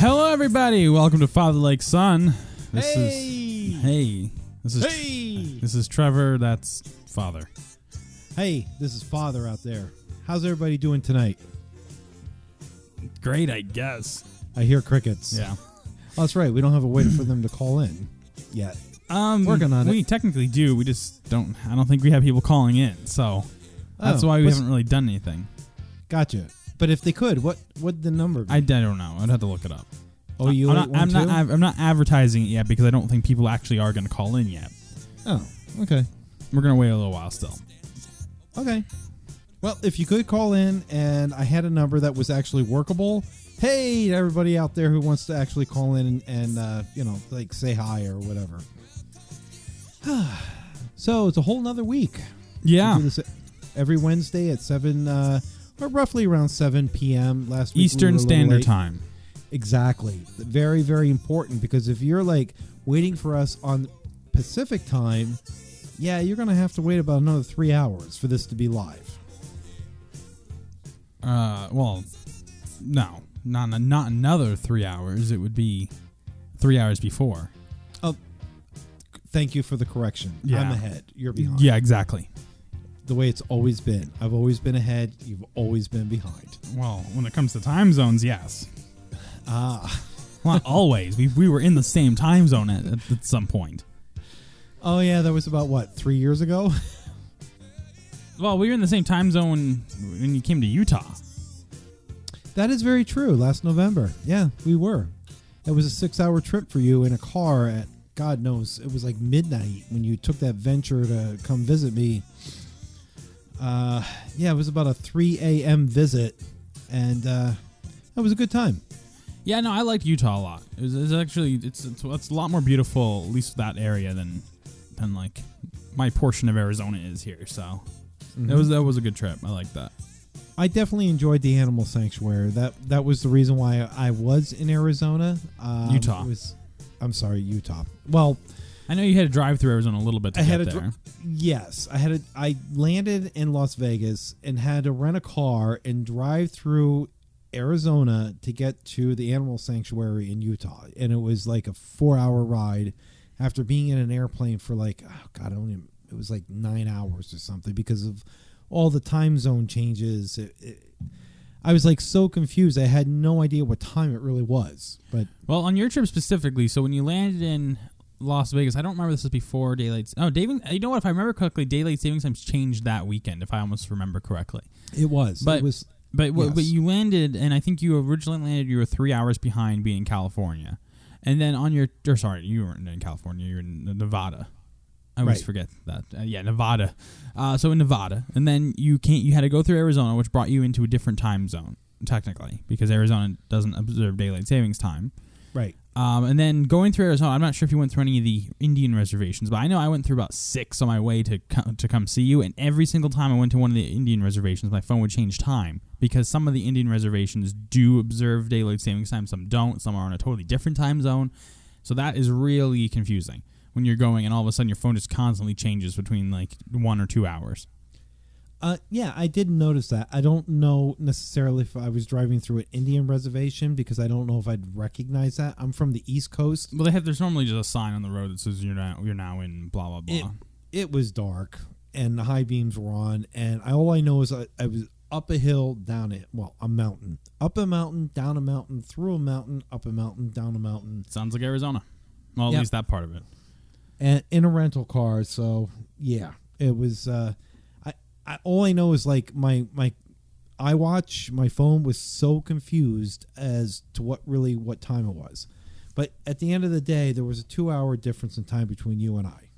Hello, everybody. Welcome to Father Like Son. This Hey! is hey. This is Hey! this is Trevor. That's Father. Hey, this is Father out there. How's everybody doing tonight? Great, I guess. I hear crickets. Yeah. Oh, that's right. We don't have a way for them to call in yet. Um, Working on we it. technically do. We just don't. I don't think we have people calling in, so that's Oh, why we what's- haven't really done anything. Gotcha. But if they could, what would the number be? I, I don't know. I'd have to look it up. oh, you I'm not. I'm not. I'm not advertising it yet because I don't think people actually are going to call in yet. oh, okay. We're going to wait a little while still. Okay. Well, if you could call in and I had a number that was actually workable, hey, to everybody out there who wants to actually call in and, and uh, you know, like say hi or whatever. so it's a whole nother week. Yeah. We do this every Wednesday at seven, uh, or roughly around seven p.m. Last week we Eastern little Standard late. Time. Exactly, very very important because if you're like waiting for us on Pacific time, yeah, you're gonna have to wait about another three hours for this to be live. Uh, well, no, not not another three hours. It would be three hours before. Oh, thank you for the correction. Yeah. I'm ahead. You're behind. Yeah, exactly. the way it's always been. I've always been ahead. You've always been behind. Well, when it comes to time zones, yes. Ah. Well, not always. We we were in the same time zone at, at, at some point. Oh yeah, that was about what three years ago. Well, we were in the same time zone when you came to Utah. That is very true. Last November, yeah, we were. It was a six-hour trip for you in a car at God knows it was like midnight when you took that venture to come visit me. Uh, yeah, it was about a three a.m. visit, and uh, that was a good time. Yeah, no, I liked Utah a lot. It was, it's actually it's, it's it's a lot more beautiful, at least that area, than than like my portion of Arizona is here. So Mm-hmm. it was that was a good trip. I like that. I definitely enjoyed the animal sanctuary. That that was the reason why I was in Arizona. Um, Utah. it was, I'm sorry, Utah. Well, I know you had to drive through Arizona a little bit to I get had a there. dr- yes. I had a. I landed in Las Vegas and had to rent a car and drive through Arizona to get to the animal sanctuary in Utah, and it was like a four-hour ride. After being in an airplane for like, oh God, I don't even. It was like nine hours or something because of all the time zone changes. It, it, I was like so confused. I had no idea what time it really was. But Well, on your trip specifically, so when you landed in Las Vegas, I don't remember this was before daylight. Oh, David, you know what? If I remember correctly, daylight savings times changed that weekend. If I almost remember correctly, it was. But- it was. but what but you landed, and I think you originally landed. You were three hours behind being in California, and then on your or sorry, you weren't in California. You were in Nevada. I always Right. forget that. Uh, yeah, Nevada. Uh, so in Nevada, and then you can't. You had to go through Arizona, which brought you into a different time zone technically because Arizona doesn't observe daylight savings time. Right. Um, and then going through Arizona, I'm not sure if you went through any of the Indian reservations, but I know I went through about six on my way to co- to come see you. And every single time I went to one of the Indian reservations, my phone would change time because some of the Indian reservations do observe daylight savings time, some don't, some are on a totally different time zone. So that is really confusing when you're going, and all of a sudden your phone just constantly changes between like one or two hours. Uh, yeah, I did notice that. I don't know necessarily if I was driving through an Indian reservation because I don't know if I'd recognize that. I'm from the East Coast. Well, they have there's normally just a sign on the road that says you're now you're now in blah blah blah. It, it was dark and the high beams were on, and I, all I know is I, I was up a hill, down it, well, a mountain, up a mountain, down a mountain, through a mountain, up a mountain, down a mountain, Sounds like Arizona. Well, at Yep. least that part of it. And in a rental car. So yeah, it was. Uh, I, I all I know is like my my iWatch, my phone was so confused as to what really what time it was. But at the end of the day, there was a two hour difference in time between you and I.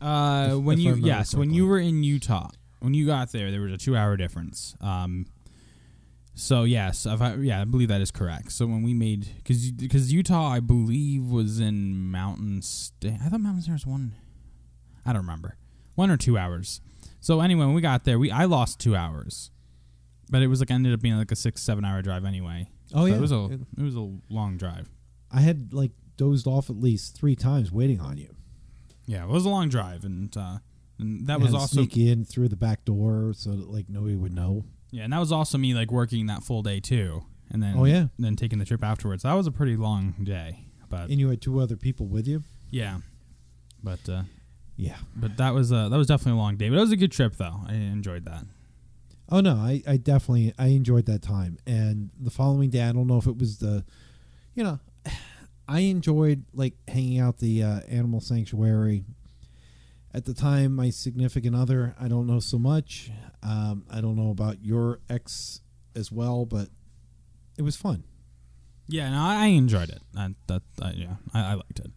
Uh, If- when if you yes, when you were in Utah, when you got there, there was a two-hour difference. Um, so yes, if I, yeah, I believe that is correct. So when we made because because Utah, I believe, was in Mountain State. I thought Mountain State was one. I don't remember one or two hours. So anyway, when we got there, we I lost two hours, but it was like ended up being like a six seven hour drive anyway. Oh So yeah, it was a It- was a long drive. I had like dozed off at least three times waiting on you. Yeah, it was a long drive, and uh, and that was also sneak in through the back door so that like nobody would know. Yeah, and that was also me like working that full day too, and then Oh, yeah? then taking the trip afterwards. That was a pretty long day, but And you had two other people with you. yeah, but uh, Yeah. but that was uh, that was definitely a long day, but it was a good trip though. I enjoyed that. Oh no, I, I definitely I enjoyed that time. And the following day, I don't know if it was the, you know, I enjoyed like hanging out the uh, animal sanctuary. At the time, my significant other, I don't know so much. Um, I don't know about your ex as well, but it was fun. Yeah, no, I I enjoyed it. I, that uh, yeah, I, I liked it.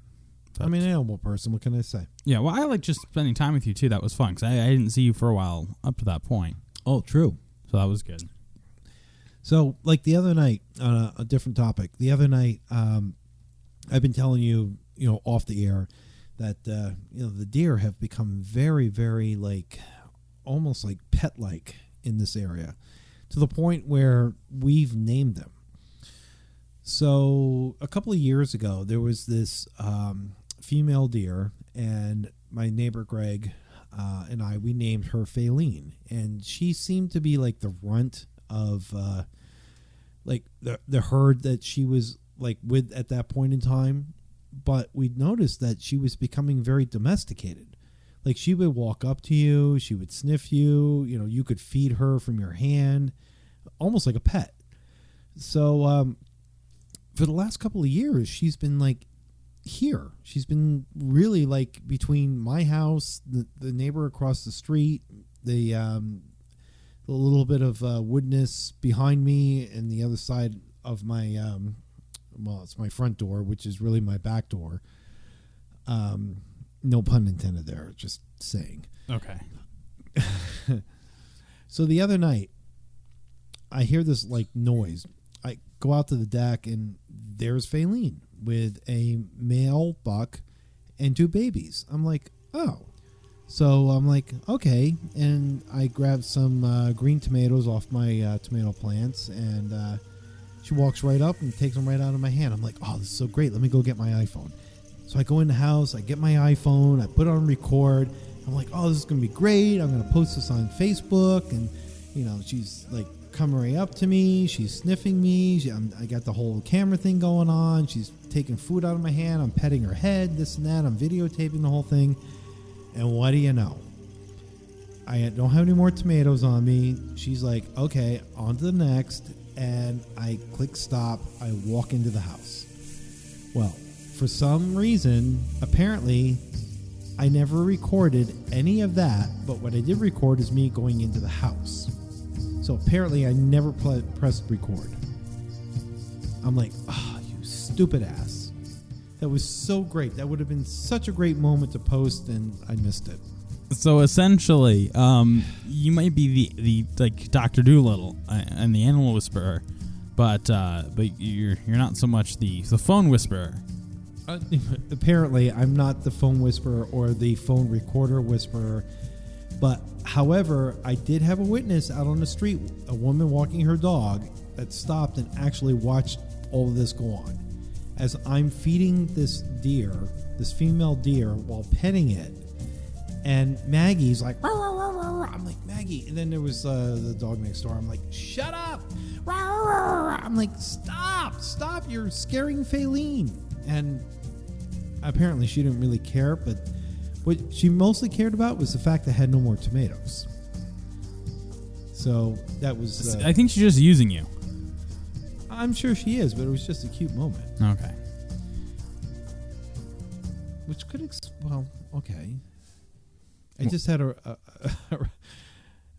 I'm an animal person. What can I say? Yeah, well, I like just spending time with you too. That was fun because I, I didn't see you for a while up to that point, Oh, true. so that was good. So, like the other night, on a, a different topic, the other night, um, I've been telling you, you know, off the air, that uh, you know the deer have become very, very like, almost like pet-like in this area, to the point where we've named them. So, a couple of years ago, there was this um, female deer, and my neighbor Greg uh, and I, we named her Faline, and she seemed to be like the runt of uh, like the the herd that she was like with at that point in time. But we noticed that she was becoming very domesticated. Like she would walk up to you, she would sniff you. You know, you could feed her from your hand, almost like a pet. So um, for the last couple of years, she's been like here. She's been really like between my house, the, the neighbor across the street, the um, the little bit of uh, woodness behind me, and the other side of my um, well, it's my front door, which is really my back door. Um, no pun intended there. Just saying. Okay. So the other night, I hear this like noise. I go out to the deck, and there's Faline with a male buck and two babies. I'm like, oh. So I'm like, okay. And I grab some uh, green tomatoes off my uh, tomato plants, and uh, she walks right up and takes them right out of my hand. I'm like, oh, this is so great. Let me go get my iPhone. So I go in the house, I get my iPhone, I put it on record. I'm like, oh, this is gonna be great. I'm gonna post this on Facebook, and you know, she's like coming right up to me. She's sniffing me. She, I got the whole camera thing going on. She's taking food out of my hand. I'm petting her head, this and that. I'm videotaping the whole thing. And what do you know? I don't have any more tomatoes on me. She's like, okay, on to the next. And I click stop. I walk into the house. Well, for some reason, apparently, I never recorded any of that. But what I did record is me going into the house. So apparently, I never pl- pressed record. I'm like, ah, you stupid ass. That was so great. That would have been such a great moment to post, and I missed it. So essentially, um, you might be the, the like Doctor Dolittle uh, and the Animal Whisperer, but uh, but you're you're not so much the the Phone Whisperer. Uh, apparently, I'm not the phone whisperer or the phone recorder whisperer. But however, I did have a witness out on the street, a woman walking her dog, that stopped and actually watched all of this go on. As I'm feeding this deer, this female deer, while petting it, and Maggie's like, "Row, row, row, row, row." I'm like, Maggie. And then there was uh, the dog next door. I'm like, shut up. I'm like, stop, stop. You're scaring Faline. And apparently she didn't really care, but what she mostly cared about was the fact that I had no more tomatoes. So that was, uh, I think she's just using you. I'm sure she is, but it was just a cute moment. Okay. Which could, ex- well, okay. I just had a, a, a,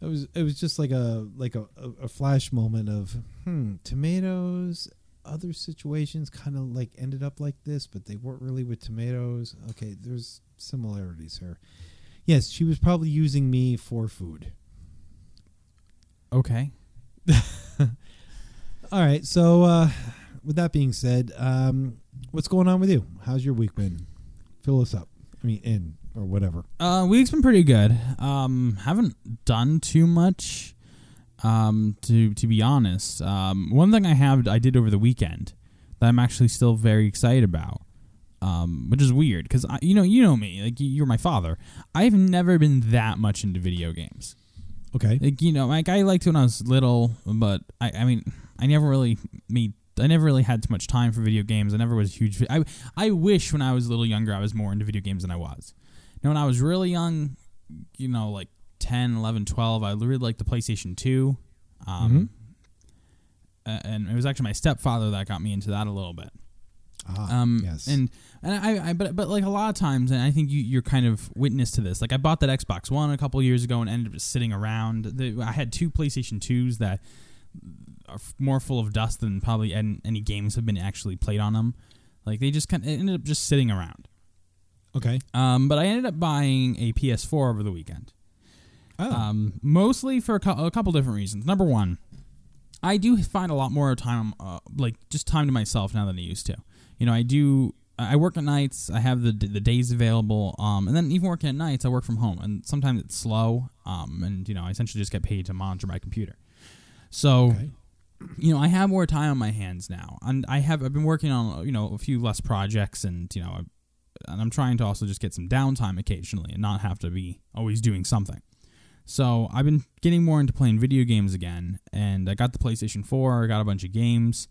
it was it was just like a like a, a, a flash moment of hmm tomatoes. Other situations kind of like ended up like this, but they weren't really with tomatoes. Okay, there's similarities here. Yes, she was probably using me for food. Okay. All right, so uh, with that being said, um, what's going on with you? How's your week been? Fill us up. I mean, in or whatever? Uh, week's been pretty good. Um, haven't done too much. Um, to to be honest, um, one thing I have I did over the weekend that I'm actually still very excited about. Um, which is weird because you know you know me like you're my father. I've never been that much into video games. Okay. Like you know, like I liked when I was little, but I I mean I never really made I never really had too much time for video games. I never was a huge. I I wish when I was a little younger I was more into video games than I was. Now when I was really young, you know, like 10, 11, 12, I really liked the PlayStation 2. Um a- and it was actually my stepfather that got me into that a little bit. Ah, Um, yes. and and I, I but but like a lot of times, and I think you you're kind of witness to this. Like I bought that Xbox One a couple years ago and ended up just sitting around. The, I had two PlayStation twos that are more full of dust than probably any, any games have been actually played on them. Like they just kind of ended up just sitting around. okay. Um, but I ended up buying a PS4 over the weekend. Oh. Um, mostly for a, a couple different reasons. Number one, I do find a lot more time, uh, like just time to myself now than I used to. You know, I do. I work at nights. I have the the days available. Um, and then even working at nights, I work from home, and sometimes it's slow. Um, and you know, I essentially just get paid to monitor my computer. So okay. you know, I have more time on my hands now, and I have I've been working on you know a few less projects, and you know, I- and I'm trying to also just get some downtime occasionally and not have to be always doing something. So I've been getting more into playing video games again, and I got the PlayStation 4. I got a bunch of games,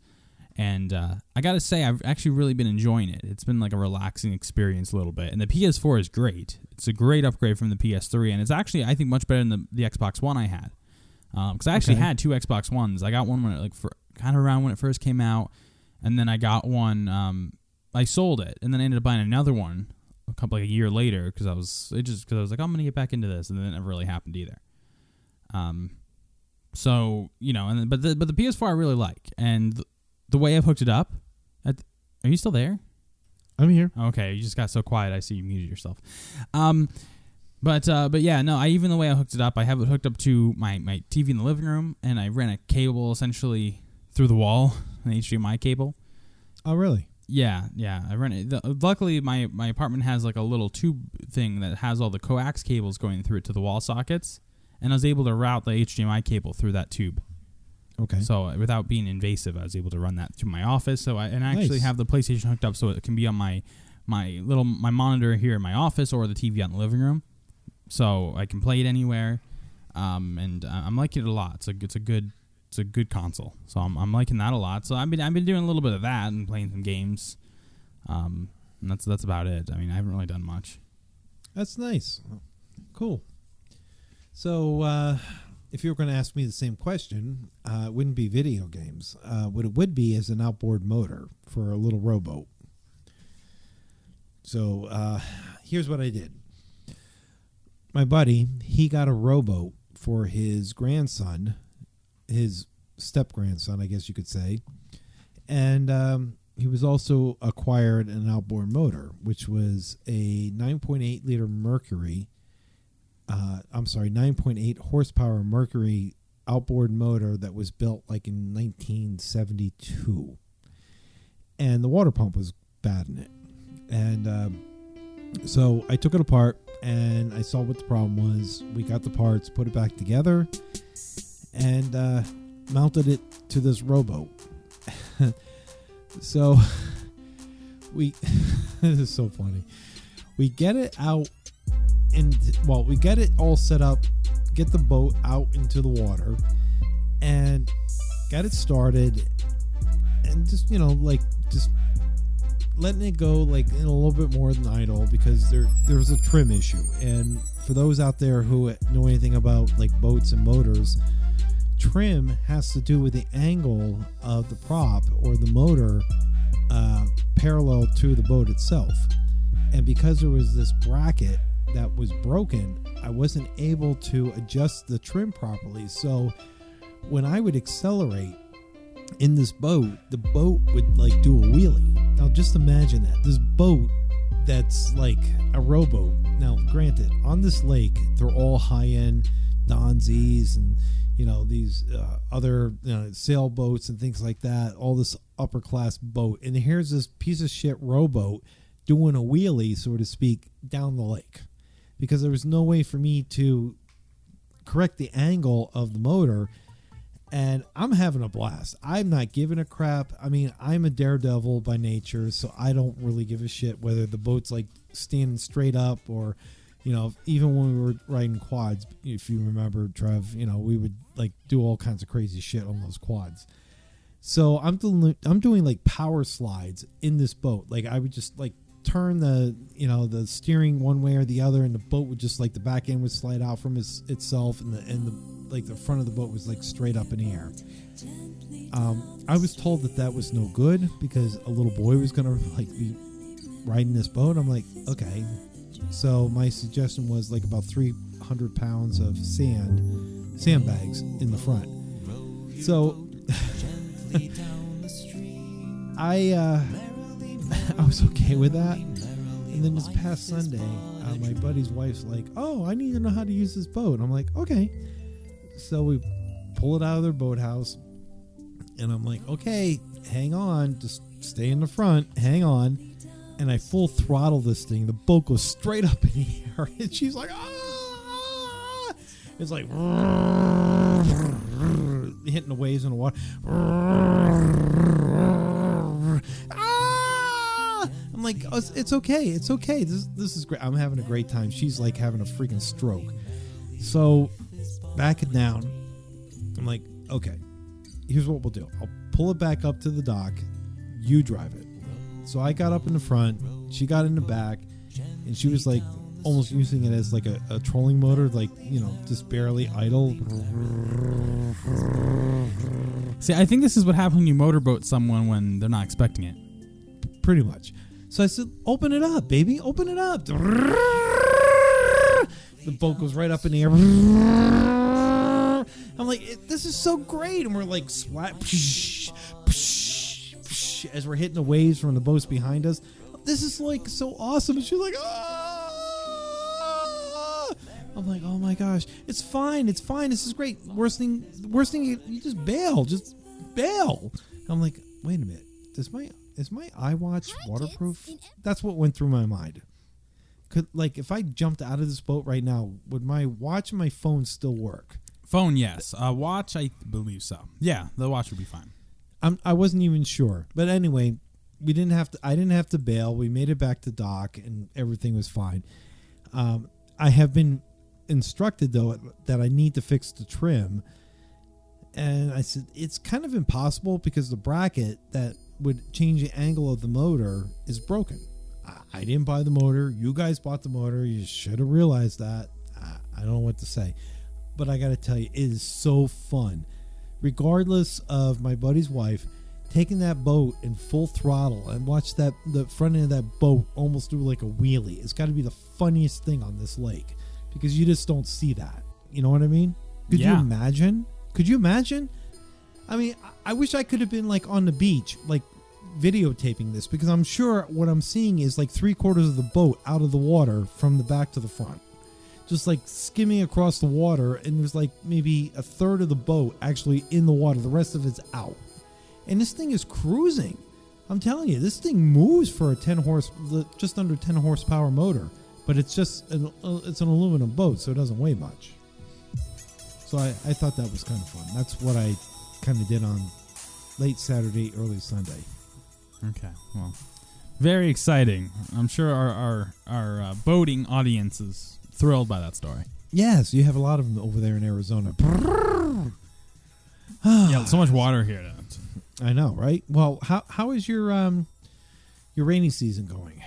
and uh, I got to say I've actually really been enjoying it. It's been like a relaxing experience a little bit, and the PS4 is great. It's a great upgrade from the PS3, and it's actually I think much better than the, the Xbox One I had because I actually Okay. had two Xbox Ones. I got one when it like for kind of around when it first came out, and then I got one. Um, I sold it, and then I ended up buying another one a couple like a year later because I was it just because I was like I'm gonna get back into this, and then it never really happened either. Um, so you know, and but the but the PS4 I really like, and the, the way I've hooked it up. At, are you still there? I'm here. Okay, you just got so quiet. I see you muted yourself. Um, but uh, but yeah, no. I even the way I hooked it up, I have it hooked up to my my TV in the living room, and I ran a cable essentially through the wall, an HDMI cable. Oh, really? Yeah, yeah. I run it. The, luckily, my my apartment has like a little tube thing that has all the coax cables going through it to the wall sockets, and I was able to route the HDMI cable through that tube. Okay. So uh, without being invasive, I was able to run that to my office. So I and I actually have the PlayStation hooked up so it can be on my my little my monitor here in my office or the TV out in the living room, so I can play it anywhere. Um, and uh, I'm liking it a lot. It's a it's a good it's a good console. So I'm I'm liking that a lot. So I've been I've been doing a little bit of that and playing some games. Um, and that's that's about it. I mean, I haven't really done much. That's nice. Cool. So, uh, if you were going to ask me the same question, uh, it wouldn't be video games. Uh, what it would be is an outboard motor for a little rowboat. So, uh, here's what I did. My buddy, he got a rowboat for his grandson, his step grandson, I guess you could say. And um, he was also acquired an outboard motor, which was a 9.8 liter Mercury. Uh, I'm sorry, 9.8 horsepower Mercury outboard motor that was built like in 1972, and the water pump was bad in it. And um, so I took it apart and I saw what the problem was. We got the parts, put it back together, and uh, mounted it to this rowboat. so we this is so funny. We get it out and well, we get it all set up, get the boat out into the water, and got it started, and just you know like just letting it go like in a little bit more than idle because there there's a trim issue, and for those out there who know anything about like boats and motors. Trim has to do with the angle of the prop or the motor uh, parallel to the boat itself. And because there was this bracket that was broken, I wasn't able to adjust the trim properly. So when I would accelerate in this boat, the boat would like do a wheelie. Now just imagine that. This boat that's like a rowboat. Now, granted, on this lake, they're all high end Donzies and you know these uh, other you know, sailboats and things like that. All this upper class boat, and here's this piece of shit rowboat doing a wheelie, so to speak, down the lake. because there was no way for me to correct the angle of the motor and I'm having a blast. I'm not giving a crap. I mean, I'm a daredevil by nature, so I don't really give a shit whether the boat's like standing straight up or, you know, even when we were riding quads, if you remember, Trev, you know, we would like do all kinds of crazy shit on those quads. So I'm doing I'm doing like power slides in this boat. Like I would just like turn the you know the steering one way or the other, and the boat would just like the back end would slide out from its, itself, and the and the like the front of the boat was like straight up in the air. Um, I was told that that was no good because a little boy was gonna like be riding this boat. I'm like, okay. So my suggestion was like about 300 pounds of sand, sandbags in the front. So I uh, I was okay with that. And then this past Sunday, uh, my buddy's wife's like, "Oh, I need to know how to use this boat." I'm like, "Okay." So we pull it out of their boathouse, and I'm like, "Okay, hang on, just stay in the front, hang on." And I full throttle this thing. The boat goes straight up in the air, and she's like, "Ah!" It's like hitting the waves in the water. Ah! I'm like, oh, it's, it's okay, it's okay. This this is great. I'm having a great time. She's like having a freaking stroke. So back it down. I'm like, okay, here's what we'll do. I'll pull it back up to the dock. You drive it. So I got up in the front. She got in the back, and she was like almost using it as like a, a trolling motor, like you know, just barely idle. See, I think this is what happens when you motorboat someone when they're not expecting it. pretty much. So I said, "Open it up, baby. Open it up." The boat goes right up in the air. I'm like, "This is so great!" And we're like, "Splat!" As we're hitting the waves from the boats behind us, this is like so awesome. And she's like, "Ah!" I'm like, "Oh my gosh, it's fine. It's fine. This is great. Worst thing, worst thing, you, you just bail. Just bail." I'm like, "Wait a minute. Does my is my iWatch waterproof?" That's what went through my mind. Could like if I jumped out of this boat right now, would my watch and my phone still work? Phone, yes. Uh, watch, I believe so. Yeah, the watch would be fine. I'm, I wasn't even sure, but anyway, we didn't have to. I didn't have to bail. We made it back to dock, and everything was fine. Um, I have been instructed though that I need to fix the trim, and I said it's kind of impossible because the bracket that would change the angle of the motor is broken. I, didn't buy the motor. You guys bought the motor. You should have realized that. I, I don't know what to say, but I got to tell you, it is so fun regardless of my buddy's wife taking that boat in full throttle and watch that the front end of that boat almost do like a wheelie. It's got to be the funniest thing on this lake because you just don't see that. You know what I mean? Could you imagine? Could you imagine? I mean, I- I wish I could have been like on the beach, like videotaping this because I'm sure what I'm seeing is like three quarters of the boat out of the water from the back to the front just like skimming across the water and there's like maybe a third of the boat actually in the water. The rest of it's out. And this thing is cruising. I'm telling you this thing moves for a 10 horse just under 10 horsepower motor but it's just an, uh, it's an aluminum boat so it doesn't weigh much. So I, I thought that was kind of fun. That's what i kind of did on late saturday early sunday. Okay, well, very exciting. I'm sure our our, our uh, boating audience is thrilled by that story. yes you have a lot of them over there in arizona yeah, so much water here. That I know, right? Well, how how is your um your rainy season going?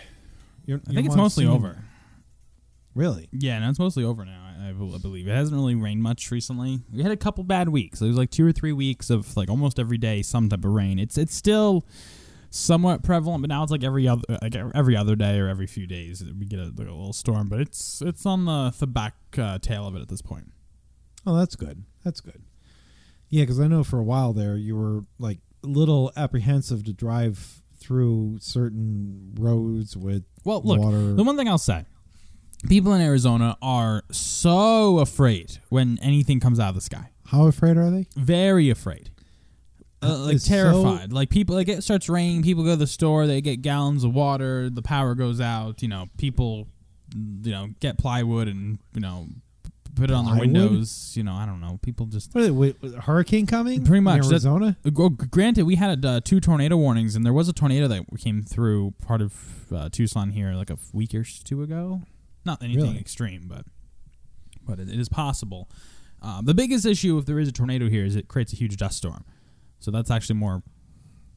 Your, I your think it's mostly monsoon- over. Really? Yeah, no, it's mostly over now. I, I I believe it hasn't really rained much recently. We had a couple bad weeks. There was like two or three weeks of like almost every day some type of rain. It's it's still somewhat prevalent, but now it's like every other like every other day or every few days we get a, like a little storm. But it's it's on the the back uh, tail of it at this point. Oh, that's good. That's good. Yeah, because I know for a while there you were like a little apprehensive to drive through certain roads with Well, look, water. the one thing I'll say, people in Arizona are so afraid when anything comes out of the sky. How afraid are they? Very afraid. Uh, like It's so- terrified. like people, like it starts raining. People go to the store. They get gallons of water. The power goes out. You know, people you know get plywood and you know put it on the Plywood? windows. You know, I don't know. People just What is it, wait, a hurricane coming? Pretty in much, that- Arizona. Gr- Granted, we had uh, two tornado warnings, and there was a tornado that came through part of uh, Tucson here like a week or two ago. Not anything Really? extreme, but but it, it is possible. Uh, the biggest issue if there is a tornado here is it creates a huge dust storm, so that's actually more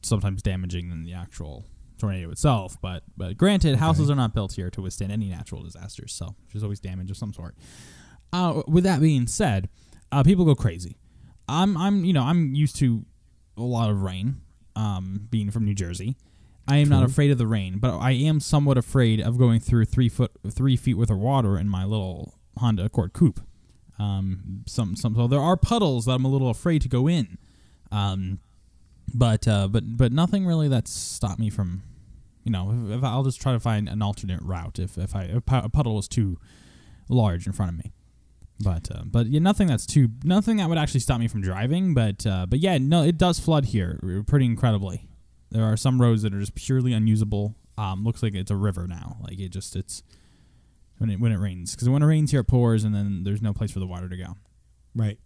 sometimes damaging than the actual tornado itself. But but granted, houses are not built here to withstand any natural disasters, so there's always damage of some sort. Uh, with that being said, uh, people go crazy. I'm I'm you know I'm used to a lot of rain, um, being from New Jersey. I am not afraid of the rain, but I am somewhat afraid of going through three foot three feet worth of water in my little Honda Accord coupe. Um, some some so there are puddles that I'm a little afraid to go in. Um, but uh, but but nothing really that's stopped me from, you know, if, if I'll just try to find an alternate route if if I if a puddle was too large in front of me. But uh, but yeah, nothing that's too nothing that would actually stop me from driving. But uh, but yeah, no, it does flood here pretty incredibly. There are some roads that are just purely unusable. Um, looks like it's a river now. Like it just it's when it when it rains because when it rains here it pours and then there's no place for the water to go. Right.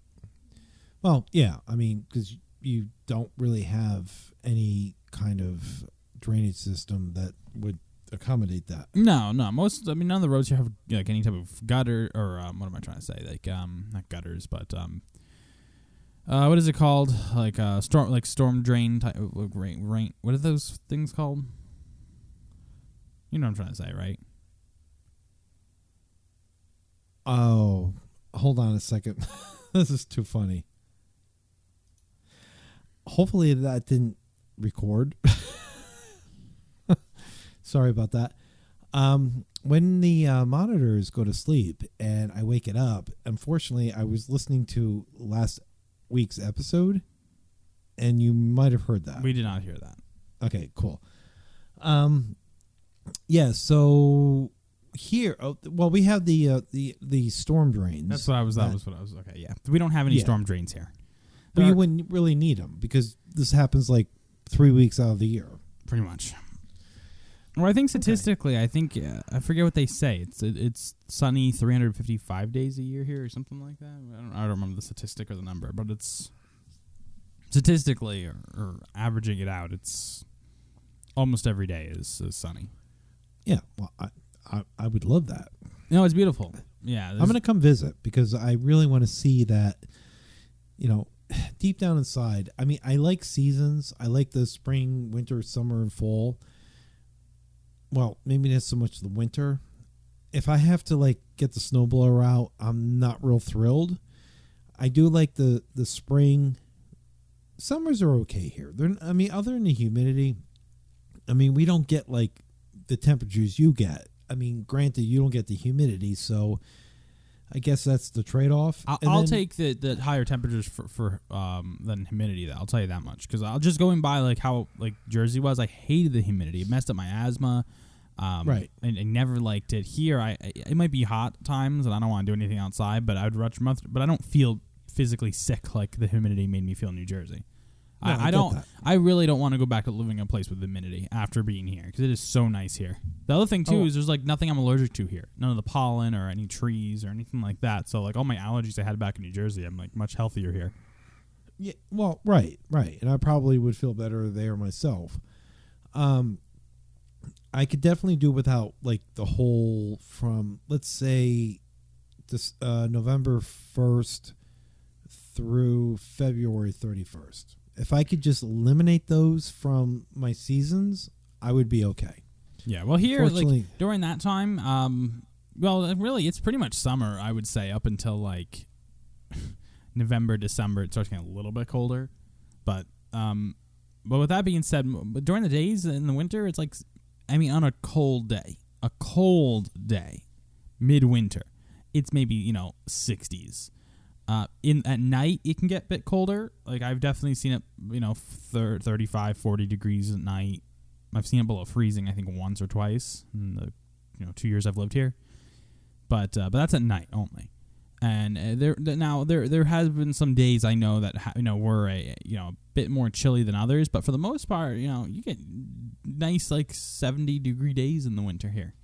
Well, yeah. I mean, because you don't really have any kind of drainage system that would accommodate that. No, no. Most, I mean, none of the roads here have like any type of gutter or um, what am I trying to say? Like, um, not gutters, but um, uh, what is it called? Like uh, storm, like storm drain type, like rain, rain. What are those things called? You know what I'm trying to say, right? Oh, hold on a second. this is too funny. Hopefully that didn't record. Sorry about that. Um, when the uh, monitors go to sleep and I wake it up, unfortunately, I was listening to last week's episode, and you might have heard that. We did not hear that. Okay, cool. Um, yeah. So here, oh, well, we have the uh, the the storm drains. That's what I was. That that- was what I was. Okay, yeah. We don't have any Yeah. storm drains here. But you wouldn't really need them because this happens like three weeks out of the year. pretty much. Well, I think statistically, I think uh, I forget what they say. It's it, it's sunny 355 days a year here, or something like that. I don't, I don't remember the statistic or the number, but it's statistically or, or averaging it out, it's almost every day is, is sunny. Yeah. Well, I, I I would love that. No, it's beautiful. Yeah, I'm gonna come visit because I really want to see that. You know, deep down inside. I mean, I like seasons. I like the spring, winter, summer, and fall. Well, maybe not so much the winter. If I have to like get the snowblower out, I'm not real thrilled. I do like the the spring. Summers are okay here. They're I mean, other than the humidity, I mean, we don't get like the temperatures you get. I mean, granted, you don't get the humidity, so I guess that's the trade off. I'll, I'll take the, the higher temperatures for, for um than humidity. Though I'll tell you that much because I'll just going by like how like Jersey was. I hated the humidity. It messed up my asthma. Um, Right. And I never liked it. Here, I, I it might be hot times and I don't want to do anything outside, but I would much much. But I don't feel physically sick like the humidity made me feel in New Jersey. No, I I, I don't. that. I really don't want to go back to living in a place with humidity after being here because it is so nice here. The other thing too Oh. is there's like nothing I'm allergic to here. None of the pollen or any trees or anything like that. So like all my allergies I had back in New Jersey, I'm like much healthier here. Yeah, well, right, right, and I probably would feel better there myself. Um, I could definitely do without like the whole from let's say this uh, November first through February thirty first. If I could just eliminate those from my seasons, I would be okay. Yeah. Well, here like during that time, um, well, really, it's pretty much summer. I would say up until like November, December, it starts getting a little bit colder. But um, but with that being said, during the days in the winter, it's like, I mean, on a cold day, a cold day, midwinter, it's maybe you know 60s. Uh, in at night, it can get a bit colder. Like I've definitely seen it, you know, thir- 35, 40 degrees at night. I've seen it below freezing, I think, once or twice in the you know two years I've lived here. But uh, but that's at night only. And uh, there now there there has been some days I know that ha- you know were a you know a bit more chilly than others, but for the most part, you know, you get nice like seventy degree days in the winter here.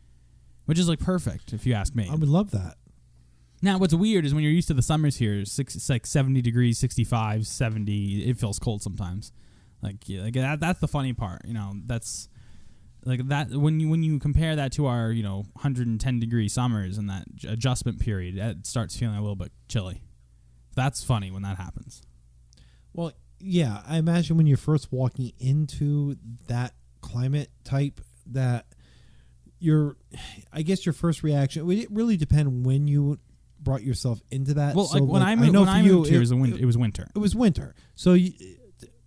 which is like perfect if you ask me. I would love that. Now, what's weird is when you're used to the summers here, six, it's like 70 degrees, 65, 70. It feels cold sometimes. Like, yeah, like that, that's the funny part. You know, that's like that when you when you compare that to our you know 110 degree summers and that adjustment period, it starts feeling a little bit chilly. That's funny when that happens. Well, yeah, I imagine when you're first walking into that climate type, that your, I guess your first reaction. It really depend when you brought yourself into that. Well, So, like when I moved, know when I you, moved here, it was, win- it was winter. it was winter. So you,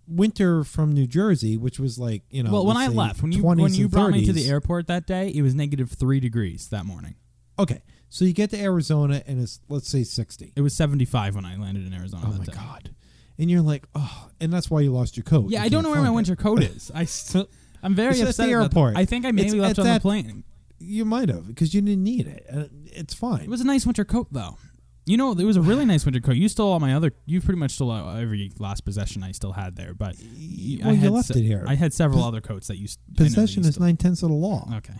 winter from New Jersey, which was like you know. well, when I left, when you when you brought me to the airport that day, it was negative three degrees that morning. Okay, so you get to Arizona and it's let's say sixty. It was 75 when I landed in Arizona. Oh my day. god! And you're like, oh, and that's why you lost your coat. Yeah, You I don't know where my it. winter coat is. I st- I'm very It's at the airport. I think I maybe It's left on the plane. You might have because you didn't need it. Uh, It's fine. It was a nice winter coat though. You know, it was a really nice winter coat. You stole all my other. You pretty much stole every last possession I still had there. But y- well, I you had left se- it here. I had several other coats that you. s- I know that Possession you is stole. nine tenths of the law. Okay.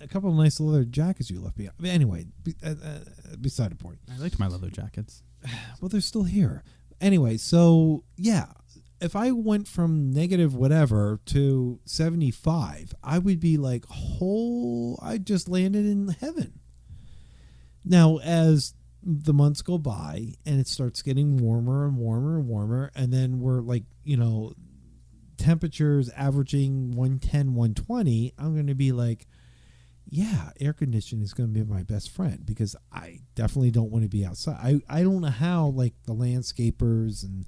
A couple of nice leather jackets you left behind. But anyway, be, uh, uh, beside the point. I liked my leather jackets. Well, they're still here. Anyway, so yeah, if I went from negative whatever to seventy five, I would be like, "Oh, I just landed in heaven." Now, as the months go by and it starts getting warmer and warmer and warmer, and then we're like, you know, temperatures averaging 110, 120, I'm going to be like, yeah, air conditioning is going to be my best friend because I definitely don't want to be outside. I, I don't know how like the landscapers and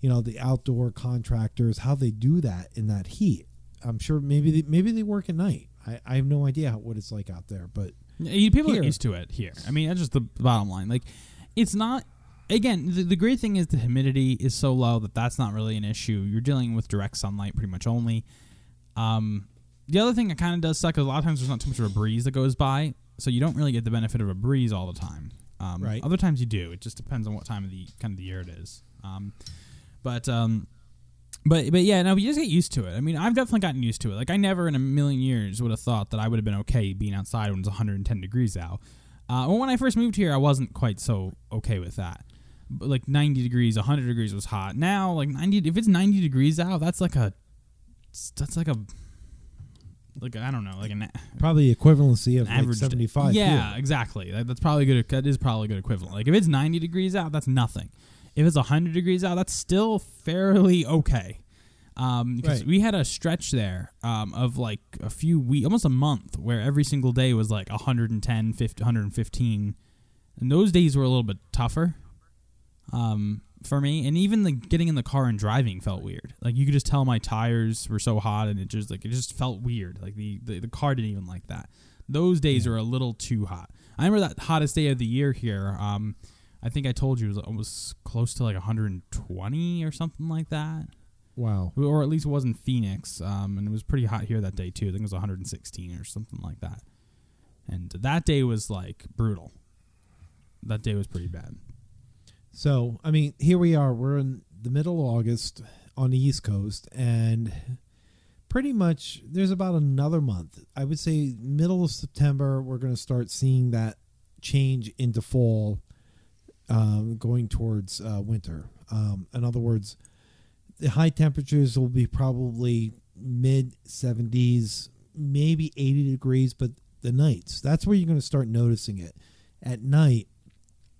you know the outdoor contractors how they do that in that heat. I'm sure maybe they, maybe they work at night. I, I have no idea how, what it's like out there, but People Here. are used to it here. I mean, that's just the bottom line. Like, it's not. Again, the, the great thing is the humidity is so low that that's not really an issue. You're dealing with direct sunlight pretty much only. Um, the other thing that kind of does suck is a lot of times there's not too much of a breeze that goes by, so you don't really get the benefit of a breeze all the time. Um, Right. Other times you do. It just depends on what time of the kind of the year it is. Um, but um, but but yeah, no, you just get used to it. I mean, I've definitely gotten used to it. Like I never in a million years would have thought that I would have been okay being outside when it's 110 degrees out. Uh, well, when I first moved here, I wasn't quite so okay with that. But like 90 degrees, 100 degrees was hot. Now, like 90, if it's 90 degrees out, that's like a, that's like a, like I don't know, like an probably equivalency of like 75. Yeah, here. exactly. That, that's probably good. That is probably good equivalent. Like if it's 90 degrees out, that's nothing. If it's 100 degrees out, that's still fairly okay. Um, because Right. we had a stretch there um, of like a few weeks, almost a month, where every single day was like 110, 50, 115. And those days were a little bit tougher um, for me. And even like getting in the car and driving felt weird. Like you could just tell my tires were so hot, and it just like it just felt weird. Like the the, the car didn't even like that. Those days are a little too hot. I remember that hottest day of the year here. Um, I think I told you it was almost close to like 120 or something like that, Wow. or at least it wasn't Phoenix. Um, and it was pretty hot here that day too. I think it was 116 or something like that. And that day was like brutal. That day was pretty bad. So, I mean, here we are. We're in the middle of August on the East Coast, and pretty much there's about another month. I would say middle of September, we're going to start seeing that change into fall, um, going towards uh, winter. Um, in other words, the high temperatures will be probably mid 70s, maybe 80 degrees, but the nights, that's where you're going to start noticing it. At night,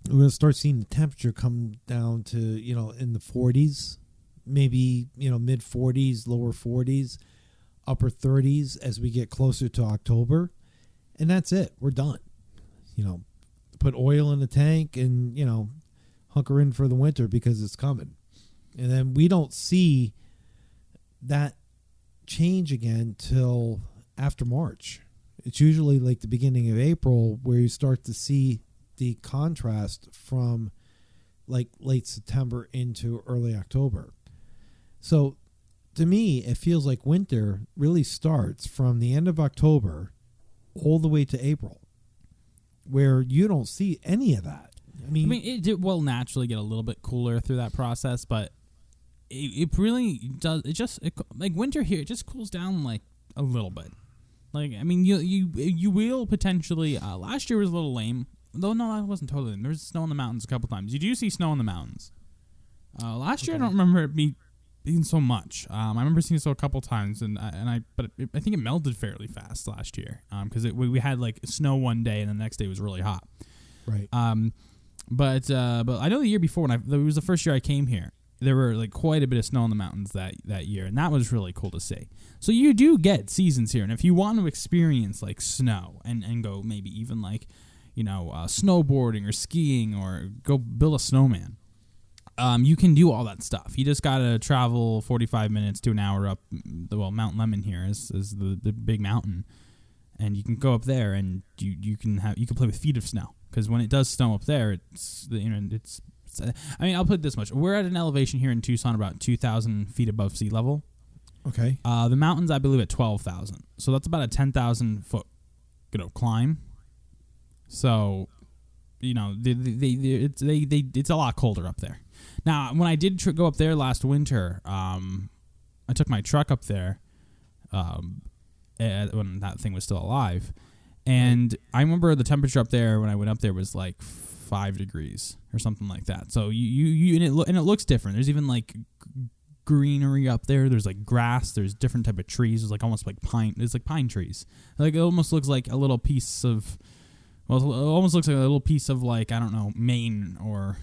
we're going to start seeing the temperature come down to you know in the 40s maybe you know mid 40s lower 40s upper 30s as we get closer to october and that's it we're done you know put oil in the tank and you know hunker in for the winter because it's coming. And then we don't see that change again till after march. It's usually like the beginning of april where you start to see the contrast from like late September into early October. So to me, it feels like winter really starts from the end of October all the way to April, where you don't see any of that. I mean, I mean, it, it will naturally get a little bit cooler through that process, but it, it really does. It just it, like winter here. It just cools down like a little bit. Like I mean, you you you will potentially. Uh, last year was a little lame. Though no, that wasn't totally. Lame. There was snow in the mountains a couple times. You do see snow in the mountains. Uh, last year, I don't remember it be, being so much. Um, I remember seeing so a couple times, and I- and I but it, I think it melted fairly fast last year. Um, because we, we had like snow one day, and the next day was really hot. Right. Um, but uh, but I know the year before when I it was the first year I came here, there were like quite a bit of snow in the mountains that that year, and that was really cool to see. So you do get seasons here, and if you want to experience like snow and and go maybe even like you know uh, snowboarding or skiing or go build a snowman. Um, you can do all that stuff. You just gotta travel forty-five minutes to an hour up. The well, Mount Lemmon here is, is the, the big mountain, and you can go up there and you you can have you can play with feet of snow because when it does snow up there, it's the you know it's, it's I mean I'll put it this much: we're at an elevation here in Tucson about two thousand feet above sea level. Okay. Uh, the mountains I believe at twelve thousand, so that's about a ten thousand foot you know climb. So you know they, they, they, it's they, they it's a lot colder up there. Now when I did tr- go up there last winter, um, I took my truck up there, um, when that thing was still alive, and I remember the temperature up there when I went up there was like five degrees or something like that. So you you, you and it lo- and it looks different. There's even like g- greenery up there. There's like grass. There's different type of trees. There's like almost like pine. There's like pine trees. Like it almost looks like a little piece of. Well, it almost looks like a little piece of like I don't know Maine or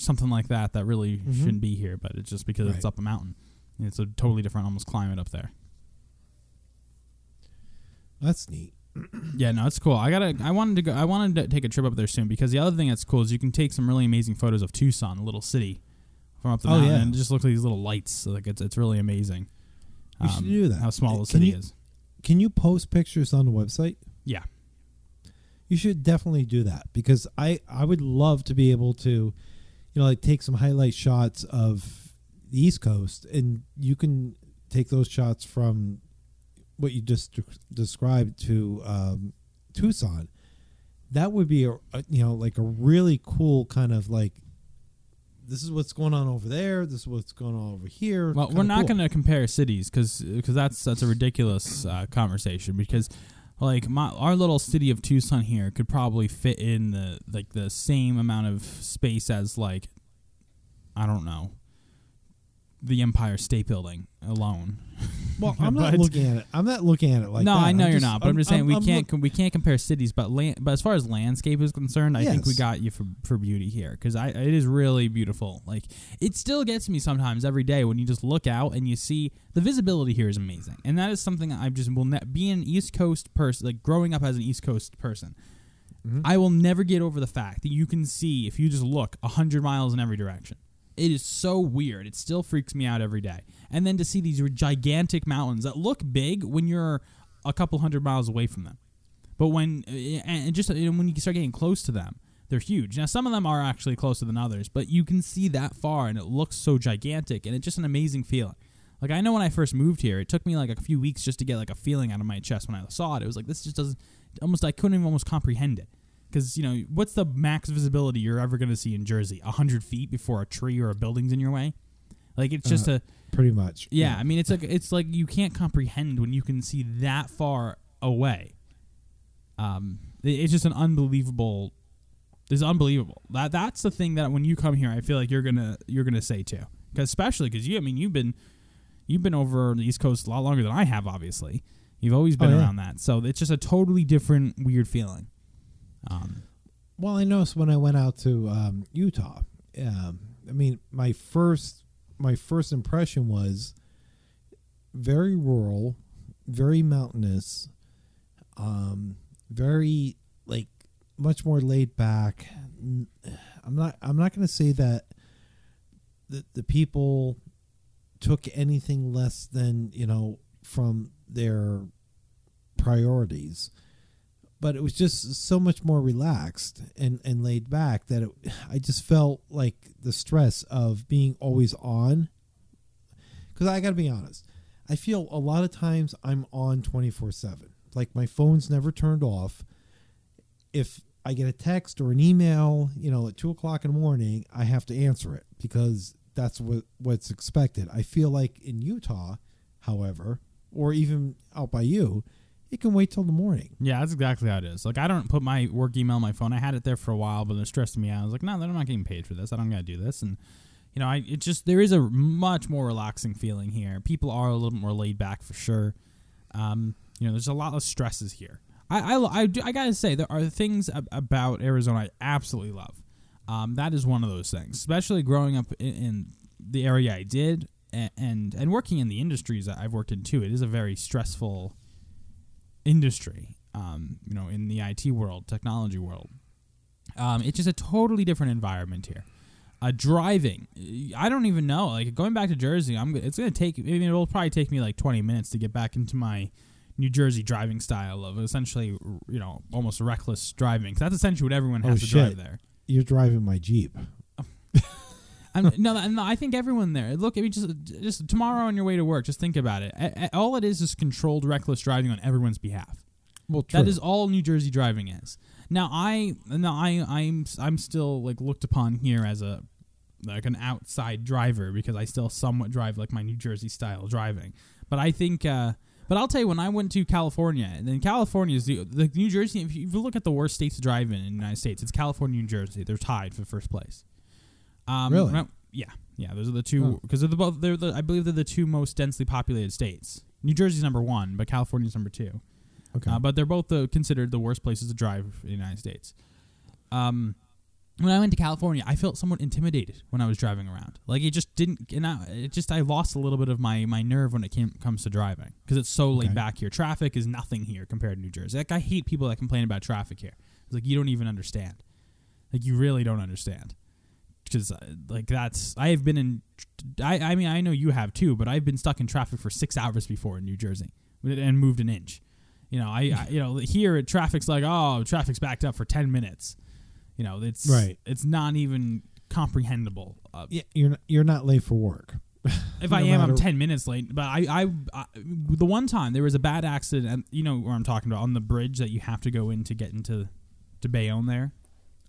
something like that that really Mhm. shouldn't be here, but it's just because it's up a mountain. It's a totally different almost climate up there. That's neat. Yeah, no, it's cool. I gotta. I wanted to go. I wanted to take a trip up there soon because the other thing that's cool is you can take some really amazing photos of Tucson, the little city, from up the Oh, mountain, yeah. and it just looks like these little lights. So, like it's it's really amazing. You should do that. How small the city you- is. Can you post pictures on the website? Yeah. You should definitely do that because I I would love to be able to, you know, like take some highlight shots of the East Coast, and you can take those shots from what you just de- described to um, Tucson. That would be a, a you know like a really cool kind of like. This is what's going on over there. This is what's going on over here. Well, Kinda we're not cool. going to compare cities because that's that's a ridiculous uh, conversation because like my our little city of Tucson here could probably fit in the like the same amount of space as like I don't know the Empire State Building alone. Well, I'm not But- looking at it. I'm not looking at it like that. no, that. I know I'm you're just- not, but I'm, just saying we I'm can't look- we can't compare cities, but land, but as far as landscape is concerned, I think we Yes. got you for for beauty here because I it is really beautiful. Like it still gets me sometimes every day when you just look out and you see the visibility here is amazing, and that is something I just will ne- be an East Coast person, like growing up as an East Coast person. Mhm. I will never get over the fact that you can see if you just look hundred miles in every direction. It is so weird. It still freaks me out every day. And then to see these gigantic mountains that look big when you're a couple hundred miles away from them, but when eh, eh, and just and when you start getting close to them, they're huge. Now some of them are actually closer than others, but you can see that far and it looks so gigantic and it's just an amazing feeling. Like I know when I first moved here, it took me like a few weeks just to get like a feeling out of my chest when I saw it. It was like this just doesn't almost I couldn't even almost comprehend it because you know what's the max visibility you're ever going to see in Jersey? A hundred feet before a tree or a building's in your way. Like it's just Uh, a pretty much. yeah. I mean it's like it's like you can't comprehend when you can see that far away. Um, it's just an unbelievable. It's unbelievable. That that's the thing that when you come here, I feel like you're gonna you're gonna say too. Because especially because you, I mean, you've been you've been over the East Coast a lot longer than I have. Obviously, you've always been Oh, yeah. around that, so it's just a totally different weird feeling. Um, Well, I noticed when I went out to um, Utah. Um, I mean, my first my first impression was very rural, very mountainous, um, very like much more laid back. I'm not. I'm not going to say that the the people took anything less than you know from their priorities but it was just so much more relaxed and, and laid back that it, I just felt like the stress of being always on. Because I got to be honest, I feel a lot of times I'm on 24 7. Like my phone's never turned off. If I get a text or an email, you know, at two o'clock in the morning, I have to answer it because that's what what's expected. I feel like in Utah, however, or even out by you, it can wait till the morning. Yeah, that's exactly how it is. Like I don't put my work email on my phone. I had it there for a while, but it stressed me out. I was like, no, I'm not getting paid for this. I don't gotta do this. And you know, I it just there is a much more relaxing feeling here. People are a little more laid back for sure. Um, you know, there's a lot of stresses here. I I, I, do, I gotta say there are things ab- about Arizona I absolutely love. Um, that is one of those things, especially growing up in, in the area I did, and, and and working in the industries that I've worked in too. It is a very stressful industry. Um, you know, in the IT world, technology world, um, it's just a totally different environment here. Uh, driving, I don't even know. Like going back to Jersey, I'm. It's gonna take. I mean, it'll probably take me like 20 minutes to get back into my New Jersey driving style of essentially, you know, almost reckless driving. 'Cause that's essentially what everyone has Oh, to shit. drive there. You're driving my Jeep. I'm, no, no, I think everyone there. Look, I mean, just just tomorrow on your way to work, just think about it. A- a- all it is is controlled, reckless driving on everyone's behalf. Well, That is all New Jersey driving is. Now I now I I'm I'm still like looked upon here as a like an outside driver because I still somewhat drive like my New Jersey style driving. But I think uh but I'll tell you when I went to California and then California is the, the New Jersey if you, look at the worst states to drive in in the United States it's California and New Jersey they're tied for first place. Um, Really? I- yeah, yeah. Those are the two because they're the both. They're the I believe they're the two most densely populated states. New Jersey's number one, but California's number two. okay. Uh, but they're both uh, considered the worst places to drive in the United States. Um, when I went to California, I felt somewhat intimidated when I was driving around. Like it just didn't. And I, it just I lost a little bit of my my nerve when it came comes to driving because it's so laid back here. Traffic is nothing here compared to New Jersey. Like I hate people that complain about traffic here. It's like you don't even understand. Like you really don't understand. Because like that's I have been in. I I mean I know you have too, but I've been stuck in traffic for six hours before in New Jersey, and moved an inch. You know I, I you know here traffic's like oh traffic's backed up for ten minutes. You know it's Right. It's not even comprehensible. Uh, yeah, you're not, you're not late for work. if no I am, I'm ten minutes late. But I, I, I, the one time there was a bad accident, and you know where I'm talking about on the bridge that you have to go in to get into to Bayonne there.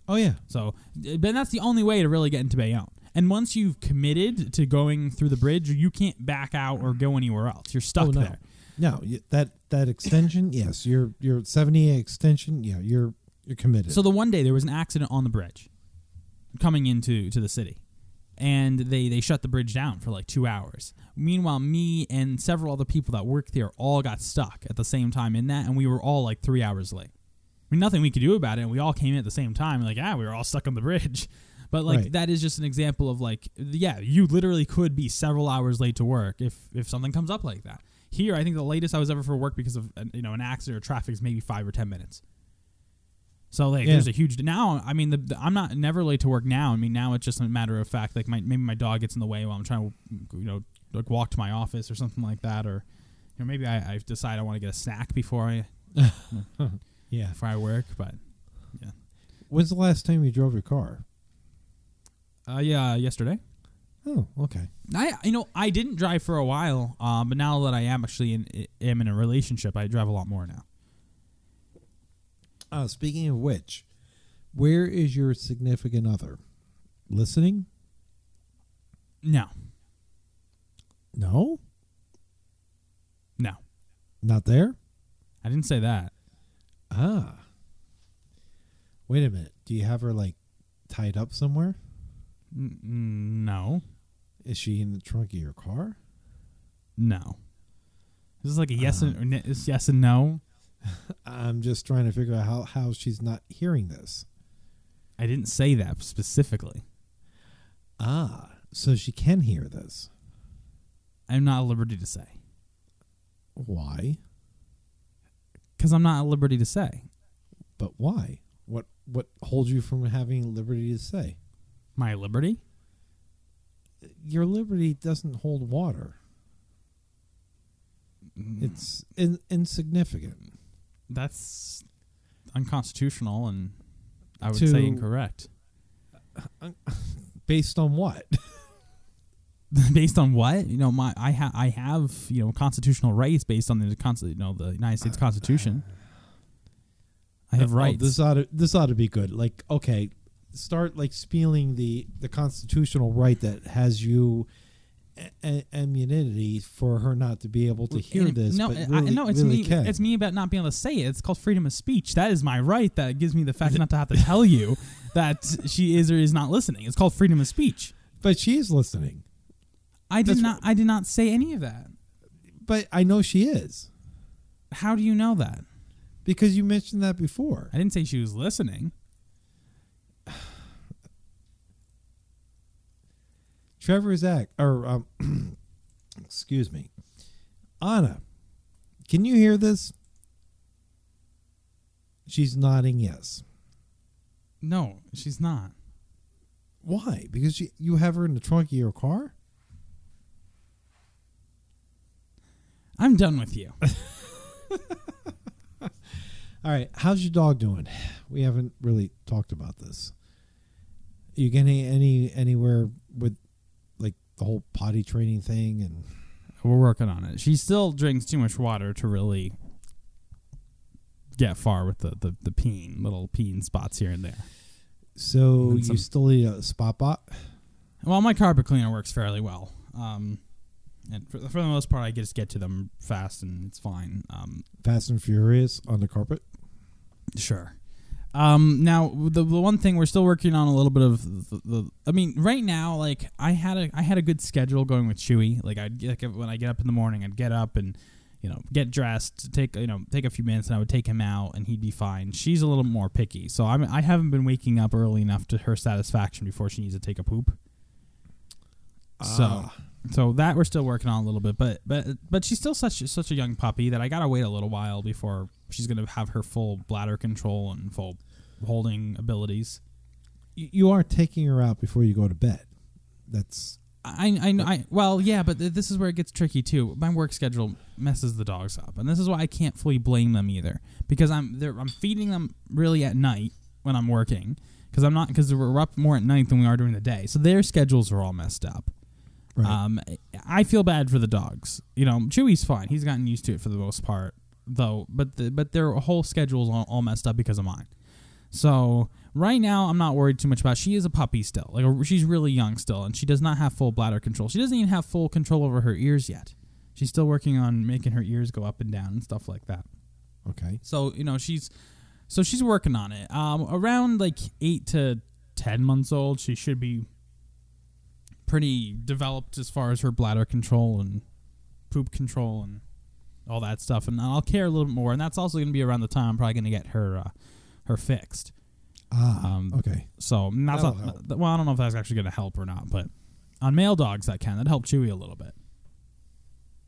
Oh yeah. So, but that's the only way to really get into Bayonne. And once you've committed to going through the bridge, you can't back out or go anywhere else. You're stuck oh, no. there. No, y- that that extension, yes, your your 70 extension, yeah, you're you're committed. So the one day there was an accident on the bridge coming into to the city. And they, they shut the bridge down for like two hours. Meanwhile, me and several other people that worked there all got stuck at the same time in that, and we were all like three hours late. I mean, nothing we could do about it. And we all came in at the same time. Like, ah, we were all stuck on the bridge. But like Right. that is just an example of like, yeah, you literally could be several hours late to work if if something comes up like that. Here, I think the latest I was ever for work because of you know an accident or traffic is maybe five or ten minutes. So like, Yeah. there's a huge now. I mean, the, the- I'm not never late to work now. I mean, now it's just a matter of fact. Like, my maybe my dog gets in the way while I'm trying to, you know, like walk to my office or something like that, or you know, maybe I, I decide I want to get a snack before I yeah. before I work. But yeah. When's the last time you drove your car? uh, yeah, yesterday. Oh, okay. I you know I didn't drive for a while, um, but now that I am actually in am in a relationship, I drive a lot more now. Uh, speaking of which, where is your significant other? Listening? No, No, no, not there. I didn't say that. Ah. Wait a minute. Do you have her like tied up somewhere? N- no, Is she in the trunk of your car? no. This is like a yes and or n- yes and no. I'm just trying to figure out how, how she's not hearing this. I didn't say that specifically. Ah, so she can hear this. I'm not at liberty to say Why? Because I'm not at liberty to say But why? What what holds you from having liberty to say? my liberty. Your liberty doesn't hold water. Mm. It's in, insignificant. That's unconstitutional and I would To- say incorrect. Based on what? based on what you know my I ha- I have you know constitutional rights based on the const- you know the United States Constitution. I have uh, Oh, rights. this ought to this ought to be good. Like, okay, start like spieling the the constitutional right that has you a- immunity for her not to be able to hear this. No, but uh, I- no, it's really me. can. It's me about not being able to say it. It's called freedom of speech. That is my right. That gives me the fact not to have to tell you that she is or is not listening. It's called freedom of speech. But she is listening. I did That's not. I did not say any of that. But I know she is How do you know that? because you mentioned that before. I didn't say she was listening. Trevor Zach, or um, excuse me, Anna, can you hear this? She's nodding yes. No, she's not. Why? Because you, you have her in the trunk of your car. I'm done with you. All right, how's your dog doing? We haven't really talked about this. you getting any anywhere with like the whole potty training thing and We're working on it. She still drinks too much water to really get far with the, the, the peeing, little peen spots here and there. so And you some- still need a spot bot? Well, my carpet cleaner works fairly well. Um, and for, for the most part, I just get to them fast and it's fine. Um, Fast and Furious on the carpet. Sure. Um, now the, the one thing we're still working on a little bit of the, the I mean right now like I had a I had a good schedule going with Chewy like I'd get when I get up in the morning I'd get up and you know get dressed take you know take a few minutes and I would take him out and he'd be fine she's a little more picky so I'm I haven't been waking up early enough to her satisfaction before she needs to take a poop so Ah. So that we're still working on a little bit, but but but she's still such such a young puppy that I gotta wait a little while before she's gonna have her full bladder control and full holding abilities. you, are taking her out before you go to bed. That's I I know I well yeah, but th- this is where it gets tricky too. My work schedule messes the dogs up, and this is why I can't fully blame them either because I'm they're, I'm feeding them really at night when I'm working because I'm not because we're up more at night than we are during the day, so their schedules are all messed up. Right. Um, I feel bad for the dogs. You know, Chewy's fine; he's gotten used to it for the most part, though. But the, but their whole schedule's all, all messed up because of mine. So right now, I'm not worried too much about. She is a puppy still, like a, she's really young still, and she does not have full bladder control. She doesn't even have full control over her ears yet. She's still working on making her ears go up and down and stuff like that. okay. So you know she's so she's working on it. Um, around like eight to ten months old, she should be pretty developed as far as her bladder control and poop control and all that stuff. And I'll care a little bit more. And that's also going to be around the time I'm probably going to get her uh, her fixed. Ah, Um, okay. So that's not, help. well, I don't know if that's actually going to help or not, but on male dogs that can that help Chewy a little bit.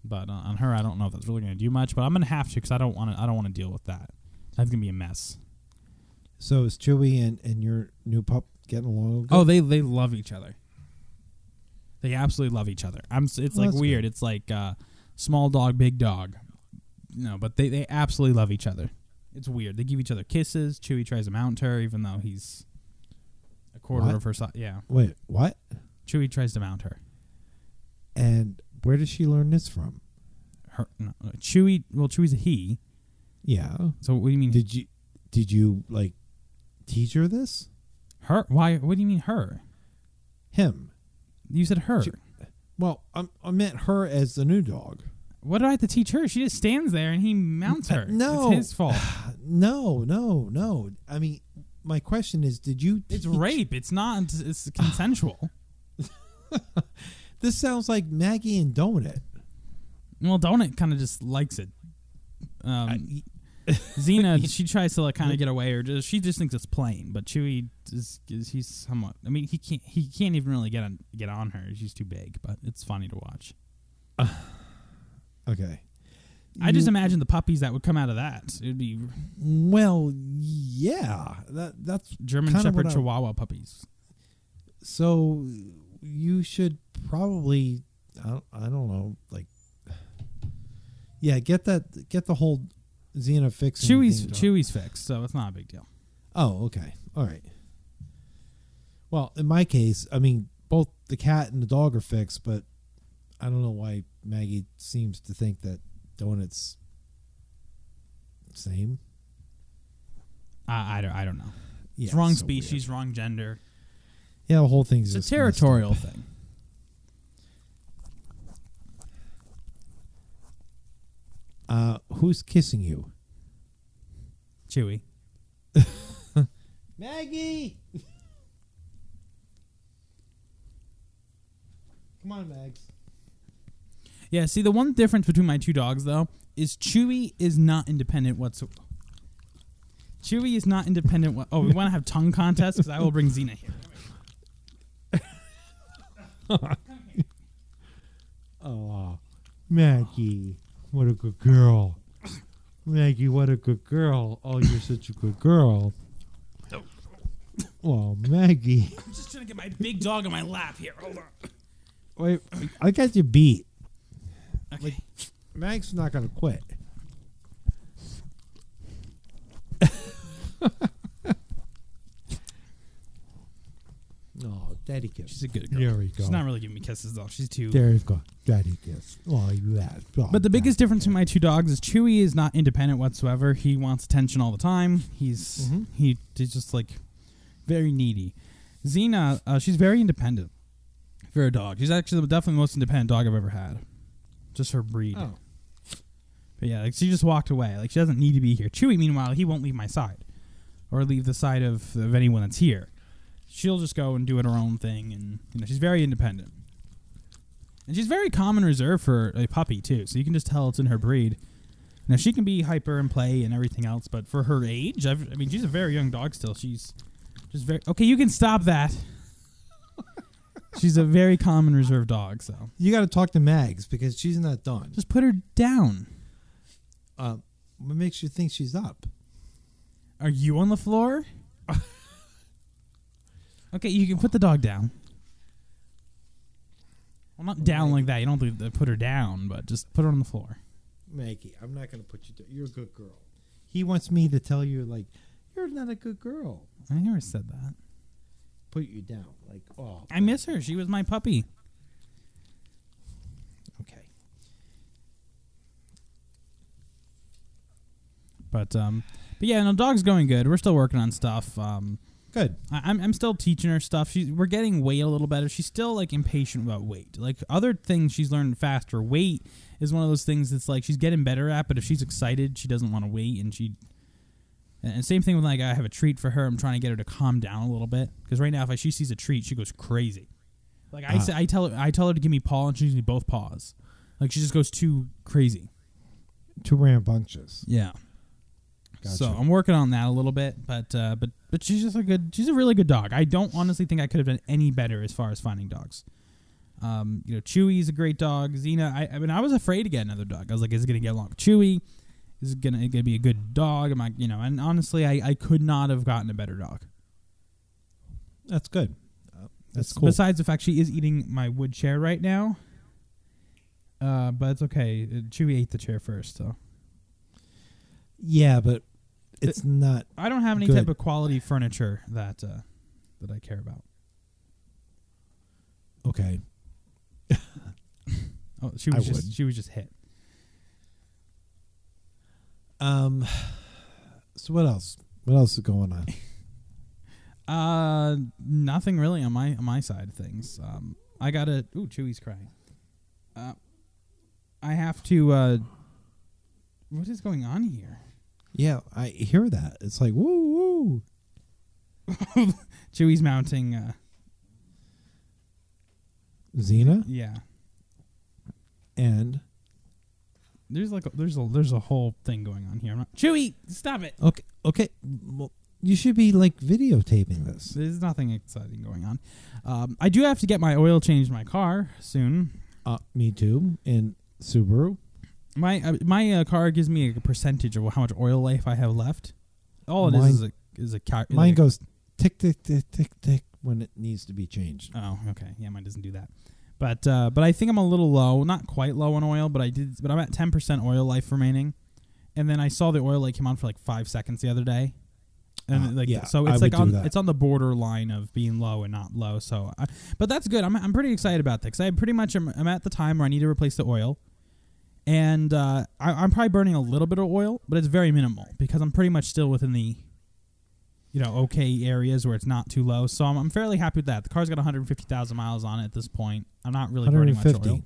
But uh, on her, I don't know if that's really going to do much. But I'm going to have to because I don't want to. I don't want to deal with that. That's going to be a mess. So is Chewy and, and your new pup getting along? Oh, they they love each other. They absolutely love each other. I'm. It's Well, like weird. It's like uh, small dog, big dog. No, but they they absolutely love each other. It's weird. They give each other kisses. Chewy tries to mount her, even though he's a quarter What? of her size. Yeah, Wait, what? Chewy tries to mount her. And where did she learn this from? Her no, uh, Chewy. Well, Chewy's a he. Yeah. So what do you mean Did you did you like teach her this? her? Why? What do you mean her? Him. You said her. Che- Well, I'm, I meant her as the new dog. what do I have to teach her? She just stands there and he mounts her. Uh, no. it's his fault. No, no, no. I mean, my question is, did you? It's rape. It's not. It's consensual. This sounds like Maggie and Donut. Well, Donut kind of just likes it. Um, Xena, she tries to like kind of get away, or just she just thinks it's plain. But Chewy is, is he's somewhat. I mean, he can't he can't even really get on get on her. She's too big, but it's funny to watch. Okay. I just imagine the puppies that would come out of that. It'd be Well, yeah. That that's German Shepherd I- Chihuahua puppies. so. You should probably. I don't, I don't know. Like. Yeah, get that. Get the whole Xena fix. Chewy's Chewy's fixed, so it's not a big deal. Oh, okay. All right. Well, in my case, I mean, both the cat and the dog are fixed, but I don't know why Maggie seems to think that donuts same. I I don't, I don't know. Yeah, it's wrong so species, wrong gender. Yeah, the whole thing's It's a territorial thing. Uh, who's kissing you? Chewy. Maggie. Come on, Mags. Yeah, see the one difference between my two dogs though is Chewy is not independent whatsoever. Chewy is not independent. What- oh, we want to have tongue contests because I will bring Xena here. Oh, Maggie, what a good girl. Maggie, what a good girl. Oh, you're such a good girl. Oh, Maggie. I'm just trying to get my big dog on my lap here. Hold on. Wait, I got you beat. Okay. Mag's not going to quit. oh, daddy kiss. She's a good girl. There we go. She's not really giving me kisses though. She's too. There you go. Daddy kiss. Oh, yeah. Oh, But the biggest daddy difference between my two dogs is Chewy is not independent whatsoever. He wants attention all the time. He's Mhm. he he's just like very needy. Xena, uh, she's very independent for a dog. She's actually definitely the most independent dog I've ever had. Just her breed. Oh. But yeah, like she just walked away. Like she doesn't need to be here. Chewy, meanwhile, he won't leave my side or leave the side of, of anyone that's here. She'll just go and do her own thing, and you know she's very independent. And she's very calm and reserved for a puppy too, so you can just tell it's in her breed. Now she can be hyper and play and everything else, but for her age, I've, I mean, she's a very young dog still. She's just very okay. You can stop that. she's a very calm and reserved dog, so You got to talk to Mags because she's not done. just put her down. Uh, what makes you think she's up? Are you on the floor? okay, you can put the dog down. Well, not down like that. You don't have to put her down, but just put her on the floor. Maggie, I'm not going to put you down. You're a good girl. He wants me to tell you, like, you're not a good girl. I never said that. Put you down. Like, oh. I miss her. She was my puppy. Okay. But um, but yeah, no, dog's going good. We're still working on stuff. Um, Good. I, I'm I'm still teaching her stuff. She's we're getting wait a little better. She's still like impatient about wait. Like other things, she's learned faster. Wait is one of those things that's like she's getting better at. But if she's excited, she doesn't want to wait, and she. And same thing with like I have a treat for her. I'm trying to get her to calm down a little bit because right now if I, she sees a treat, she goes crazy. Like I Ah. say, I tell her I tell her to give me paw, and she gives me both paws. Like she just goes too crazy. Too rambunctious. Yeah. Gotcha. So I'm working on that a little bit, but uh, but but she's just a good. She's a really good dog. I don't honestly think I could have done any better as far as finding dogs. Um, you know, Chewy's a great dog. Xena, I, I mean, I was afraid to get another dog. I was like, is it gonna get along with Chewy? Is it gonna, gonna be a good dog? Am I, you know? And honestly, I, I could not have gotten a better dog. That's good. Uh, that's cool. Besides the fact she is eating my wood chair right now. Uh, but it's okay. Chewy ate the chair first, so yeah, but it's not. I don't have any Good. type of quality furniture that uh, that I care about. Okay. Oh, she I was just would. she was just hit. Um. So what else? What else is going on? Uh, nothing really on my on my side of things. Um, I gotta. Ooh, Chewy's crying. Uh, I have to. Uh, what is going on here? Yeah, I hear that. It's like woo woo. Chewy's mounting. Uh, Xena yeah. and There's like a, there's a there's a whole thing going on here. I'm not, Chewy, stop it. okay, okay. Well, you should be like videotaping this. There's nothing exciting going on. Um, I do have to get my oil changed in my car soon. Uh, me too. And Subaru. My uh, my uh, car gives me a percentage of how much oil life I have left. All it Mine- is is a is a cal- is Mine a- goes tick tick tick tick tick when it needs to be changed. Oh, okay. Yeah, mine doesn't do that. But uh, but I think I'm a little low, not quite low on oil, but I did. But I'm at 10% oil life remaining, and then I saw the oil light came on for like five seconds the other day, and Ah, like yeah, so I it's would like do on that. it's on the borderline of being low and not low. So, I, but that's good. I'm I'm pretty excited about that because I pretty much am I'm at the time where I need to replace the oil, and uh, I, I'm probably burning a little bit of oil, but it's very minimal because I'm pretty much still within the you know, okay areas where it's not too low. So I'm, I'm fairly happy with that. The car's got 150,000 miles on it at this point. I'm not really burning much 150. oil.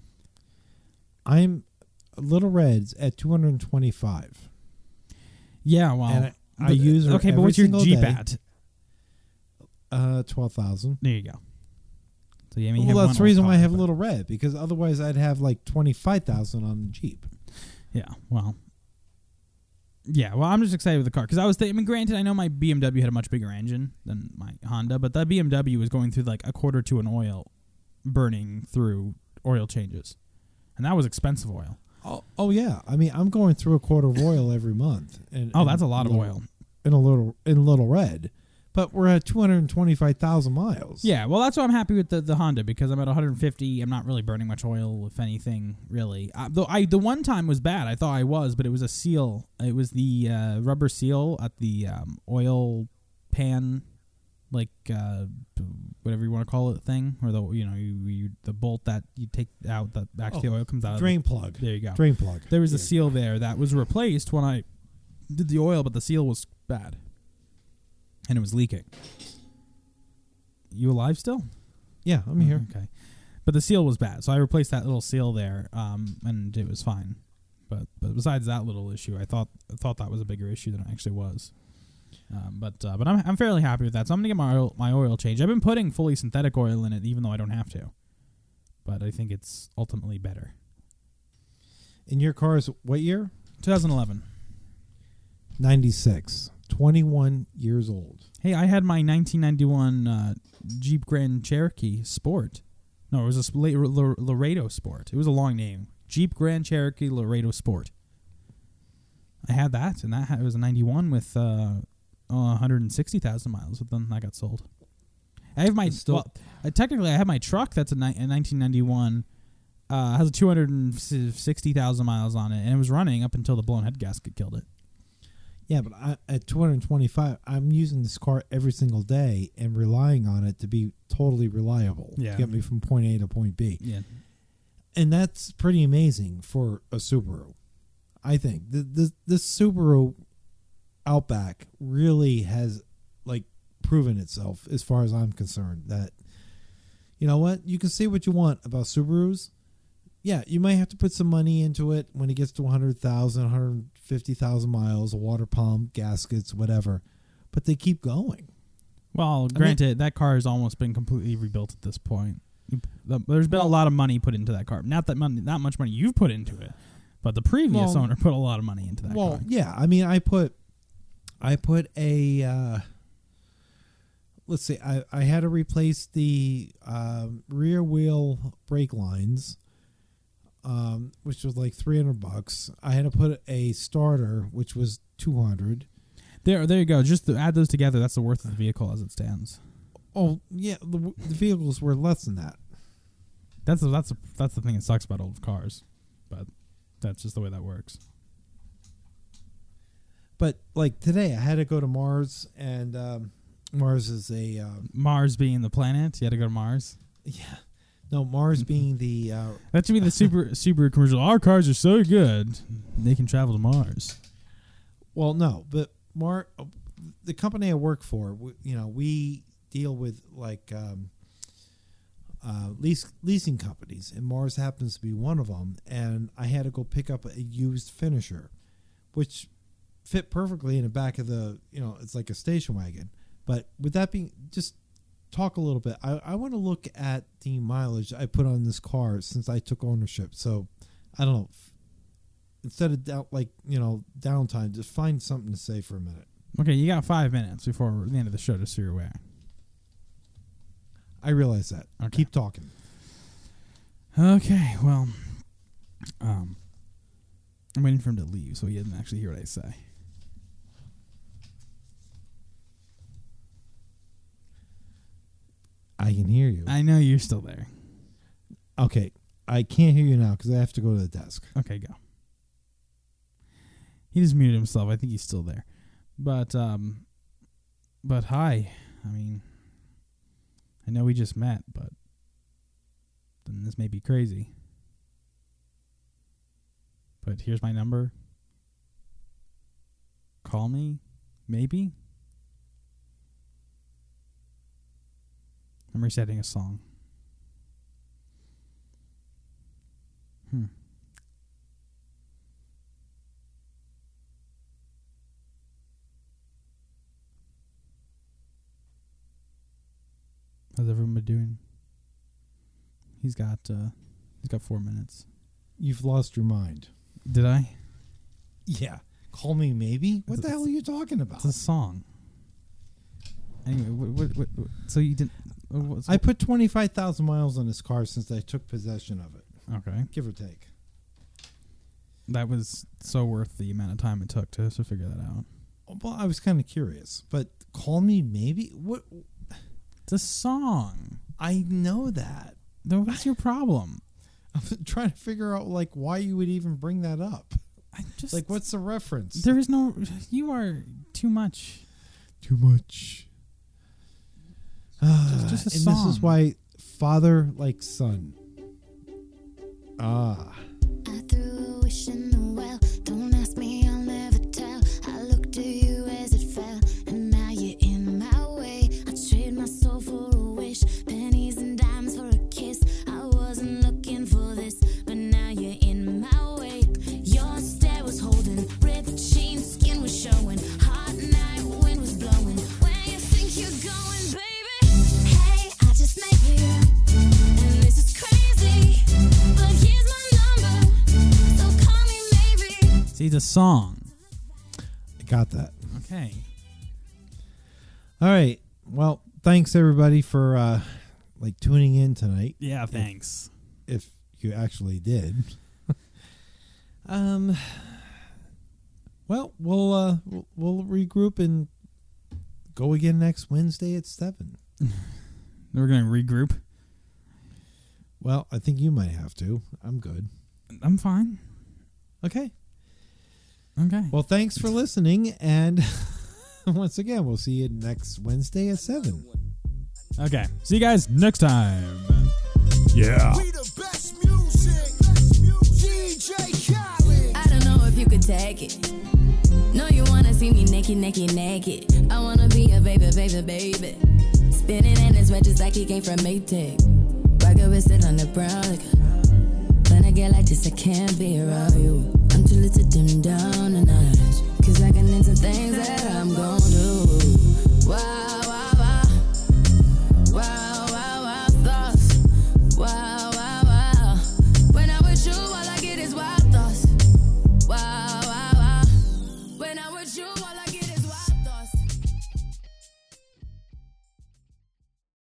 I'm Little Reds at 225. Yeah, well, and I, I use okay, but what's your Jeep day. at? Uh, 12,000. There you go. So I mean, Well, that's the reason why I have but- Little Red because otherwise I'd have like 25,000 on the Jeep. Yeah, well, yeah. Well, I'm just excited with the car because I was. Th- I mean, granted, I know my BMW had a much bigger engine than my Honda, but that BMW was going through like a quarter to an oil, burning through oil changes, and that was expensive oil. Oh, oh yeah. I mean, I'm going through a quarter of oil every month. And, Oh, and that's a lot of little- oil. in a little in Little Red, but we're at 225,000 miles. Yeah, well, that's why I'm happy with the, the Honda because I'm at 150. I'm not really burning much oil, if anything, really. Uh, though I the one time was bad. I thought I was, but it was a seal. It was the uh, rubber seal at the um, oil pan, like uh, whatever you want to call it, thing, or the you know you, you the bolt that you take out that actually Oh, oil comes out. of Drain plug. There you go. Drain plug. There was a seal there that was replaced when I did the oil, but the seal was bad, and it was leaking. You alive still? Yeah, I'm here. Okay. But the seal was bad, so I replaced that little seal there, um, and it was fine. But but besides that little issue, I thought I thought that was a bigger issue than it actually was. Um, but uh, but I'm I'm fairly happy with that. So I'm gonna get my oil, my oil change. I've been putting fully synthetic oil in it, even though I don't have to. But I think it's ultimately better. In your car is what year? 2011. 96. 21 years old. Hey, I had my 1991 uh, Jeep Grand Cherokee Sport. No, it was a Sp- La- La- Laredo Sport. It was a long name. Jeep Grand Cherokee Laredo Sport. I had that, and that ha- it was a 91 with uh, uh, 160,000 miles. But then that got sold. I have my It's still- well, uh, technically I have my truck that's a, ni- a 1991. Uh, has 260,000 miles on it, and it was running up until the blown head gasket killed it. Yeah, but I, at 225, I'm using this car every single day and relying on it to be totally reliable Yeah. to get me from point A to point B. Yeah, And that's pretty amazing for a Subaru. I think the, the, this Subaru Outback really has like proven itself as far as I'm concerned that you know what you can say what you want about Subarus yeah you might have to put some money into it when it gets to 100,000 150,000 miles a water pump gaskets whatever but they keep going Well, mean- granted, that car has almost been completely rebuilt at this point. There's been a lot of money put into that car. Not that money, not much money you've put into it, but the previous Well- owner put a lot of money into that well car. yeah I mean I put I put a uh let's see I, I had to replace the um, rear wheel brake lines um, which was like 300 bucks I had to put a starter which was 200 There, there you go. Just to add those together, that's the worth of the vehicle as it stands. oh yeah the, the vehicles were less than that That's the, that's the, that's the thing that sucks about old cars, but that's just the way that works. but like today I had to go to Mars and um, Mars is a um, Mars being the planet, you had to go to Mars. yeah no Mars being the uh, That should be the super Subaru commercial. Our cars are so good, they can travel to Mars. Well, no, but Mar, the company I work for, we, you know, we deal with like um, uh, lease leasing companies, and Mars happens to be one of them. And I had to go pick up a used finisher, which fit perfectly in the back of the, you know, it's like a station wagon. But with that being, just talk a little bit. I, I want to look at the mileage I put on this car since I took ownership. So I don't know. Instead of like you know downtime, just find something to say for a minute. Okay, you got five minutes before the end of the show to see your way. I realize that. Okay. Keep talking. Okay, well, um, I'm waiting for him to leave so he doesn't actually hear what I say. I can hear you. I know you're still there. okay, I can't hear you now because I have to go to the desk. Okay, go. He just muted himself. I think he's still there. But um but hi. I mean I know we just met, but then this may be crazy. But here's my number. Call me, maybe. I'm resetting a song. Hmm. How's everyone been doing? He's got uh he's got four minutes. You've lost your mind. Did I? Yeah. Call me maybe. What it's the hell are you talking about? It's a song. Anyway, what, what, what, so you didn't. I put 25,000 miles on this car since I took possession of it, okay, give or take. that was so worth the amount of time it took to to figure that out. Well, I was kind of curious, but call me maybe? What? It's a song. I know that. Then what's your problem? I'm trying to figure out like why you would even bring that up. I just Like, what's the reference? There is no. You are too much. too much. Just- just a and this is why father like son. Ah, a song. I got that. Okay. All right. Well, thanks everybody for uh like tuning in tonight. Yeah. Thanks. If you actually did. um. Well, we'll uh we'll, we'll regroup and go again next Wednesday at seven. We're gonna regroup. Well, I think you might have to. I'm good. I'm fine. Okay. Okay. Well, thanks for listening, and once again, we'll see you next Wednesday at seven. Okay. See you guys next time. Yeah. We the best music. DJ Khaled. I don't know if you could take it. No, you wanna see me naked, naked, naked. I wanna be a baby, baby, baby. Spinning in his red just like he came from Maytag. Rocket with it on the brown. Like, I get like this, I can't be around you. I'm too little to dim down a notch. Cause I can into things that I'm gon' do. Why?